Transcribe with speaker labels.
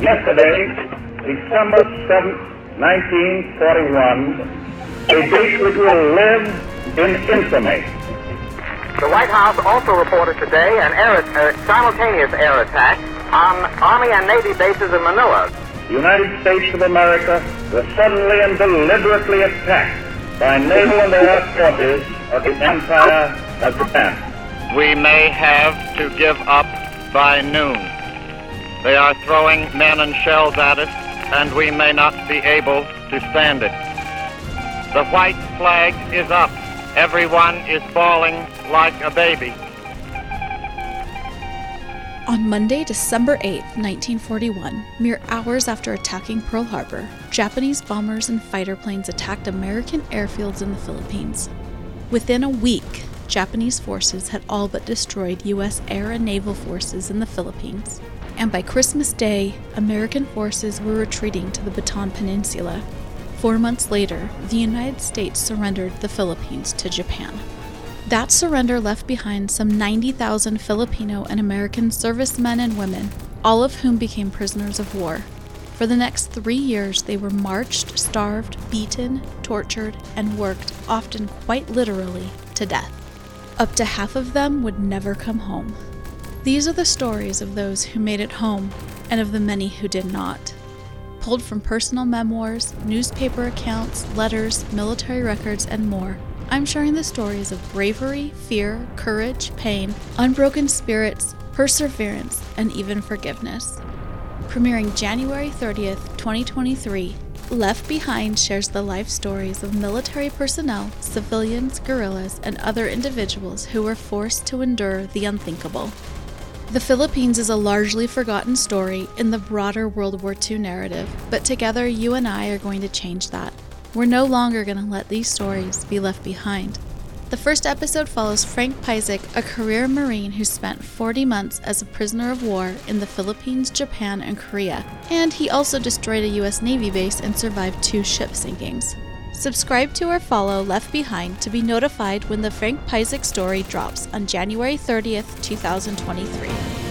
Speaker 1: Yesterday, December 7th, 1941, a date which will live in infamy.
Speaker 2: The White House also reported today an air, uh, simultaneous air attack on Army and Navy bases in Manila.
Speaker 1: The United States of America was suddenly and deliberately attacked by naval and air forces of the Empire of Japan.
Speaker 3: We may have to give up by noon. They are throwing men and shells at us, and we may not be able to stand it. The white flag is up. Everyone is falling like a baby.
Speaker 4: On Monday, December 8, 1941, mere hours after attacking Pearl Harbor, Japanese bombers and fighter planes attacked American airfields in the Philippines. Within a week, Japanese forces had all but destroyed U.S. air and naval forces in the Philippines and by Christmas Day, American forces were retreating to the Bataan Peninsula. Four months later, the United States surrendered the Philippines to Japan. That surrender left behind some 90,000 Filipino and American servicemen and women, all of whom became prisoners of war. For the next three years, they were marched, starved, beaten, tortured, and worked, often quite literally, to death. Up to half of them would never come home. These are the stories of those who made it home and of the many who did not. Pulled from personal memoirs, newspaper accounts, letters, military records, and more, I'm sharing the stories of bravery, fear, courage, pain, unbroken spirits, perseverance, and even forgiveness. Premiering January 30th, 2023, Left Behind shares the life stories of military personnel, civilians, guerrillas, and other individuals who were forced to endure the unthinkable. The Philippines is a largely forgotten story in the broader World War II narrative, but together you and I are going to change that. We're no longer going to let these stories be left behind. The first episode follows Frank Piecyk, a career Marine who spent 40 months as a prisoner of war in the Philippines, Japan, and Korea, and he also destroyed a U.S. Navy base and survived two ship sinkings. Subscribe to or follow Left Behind to be notified when the Frank Piecyk story drops on January 30th, 2023.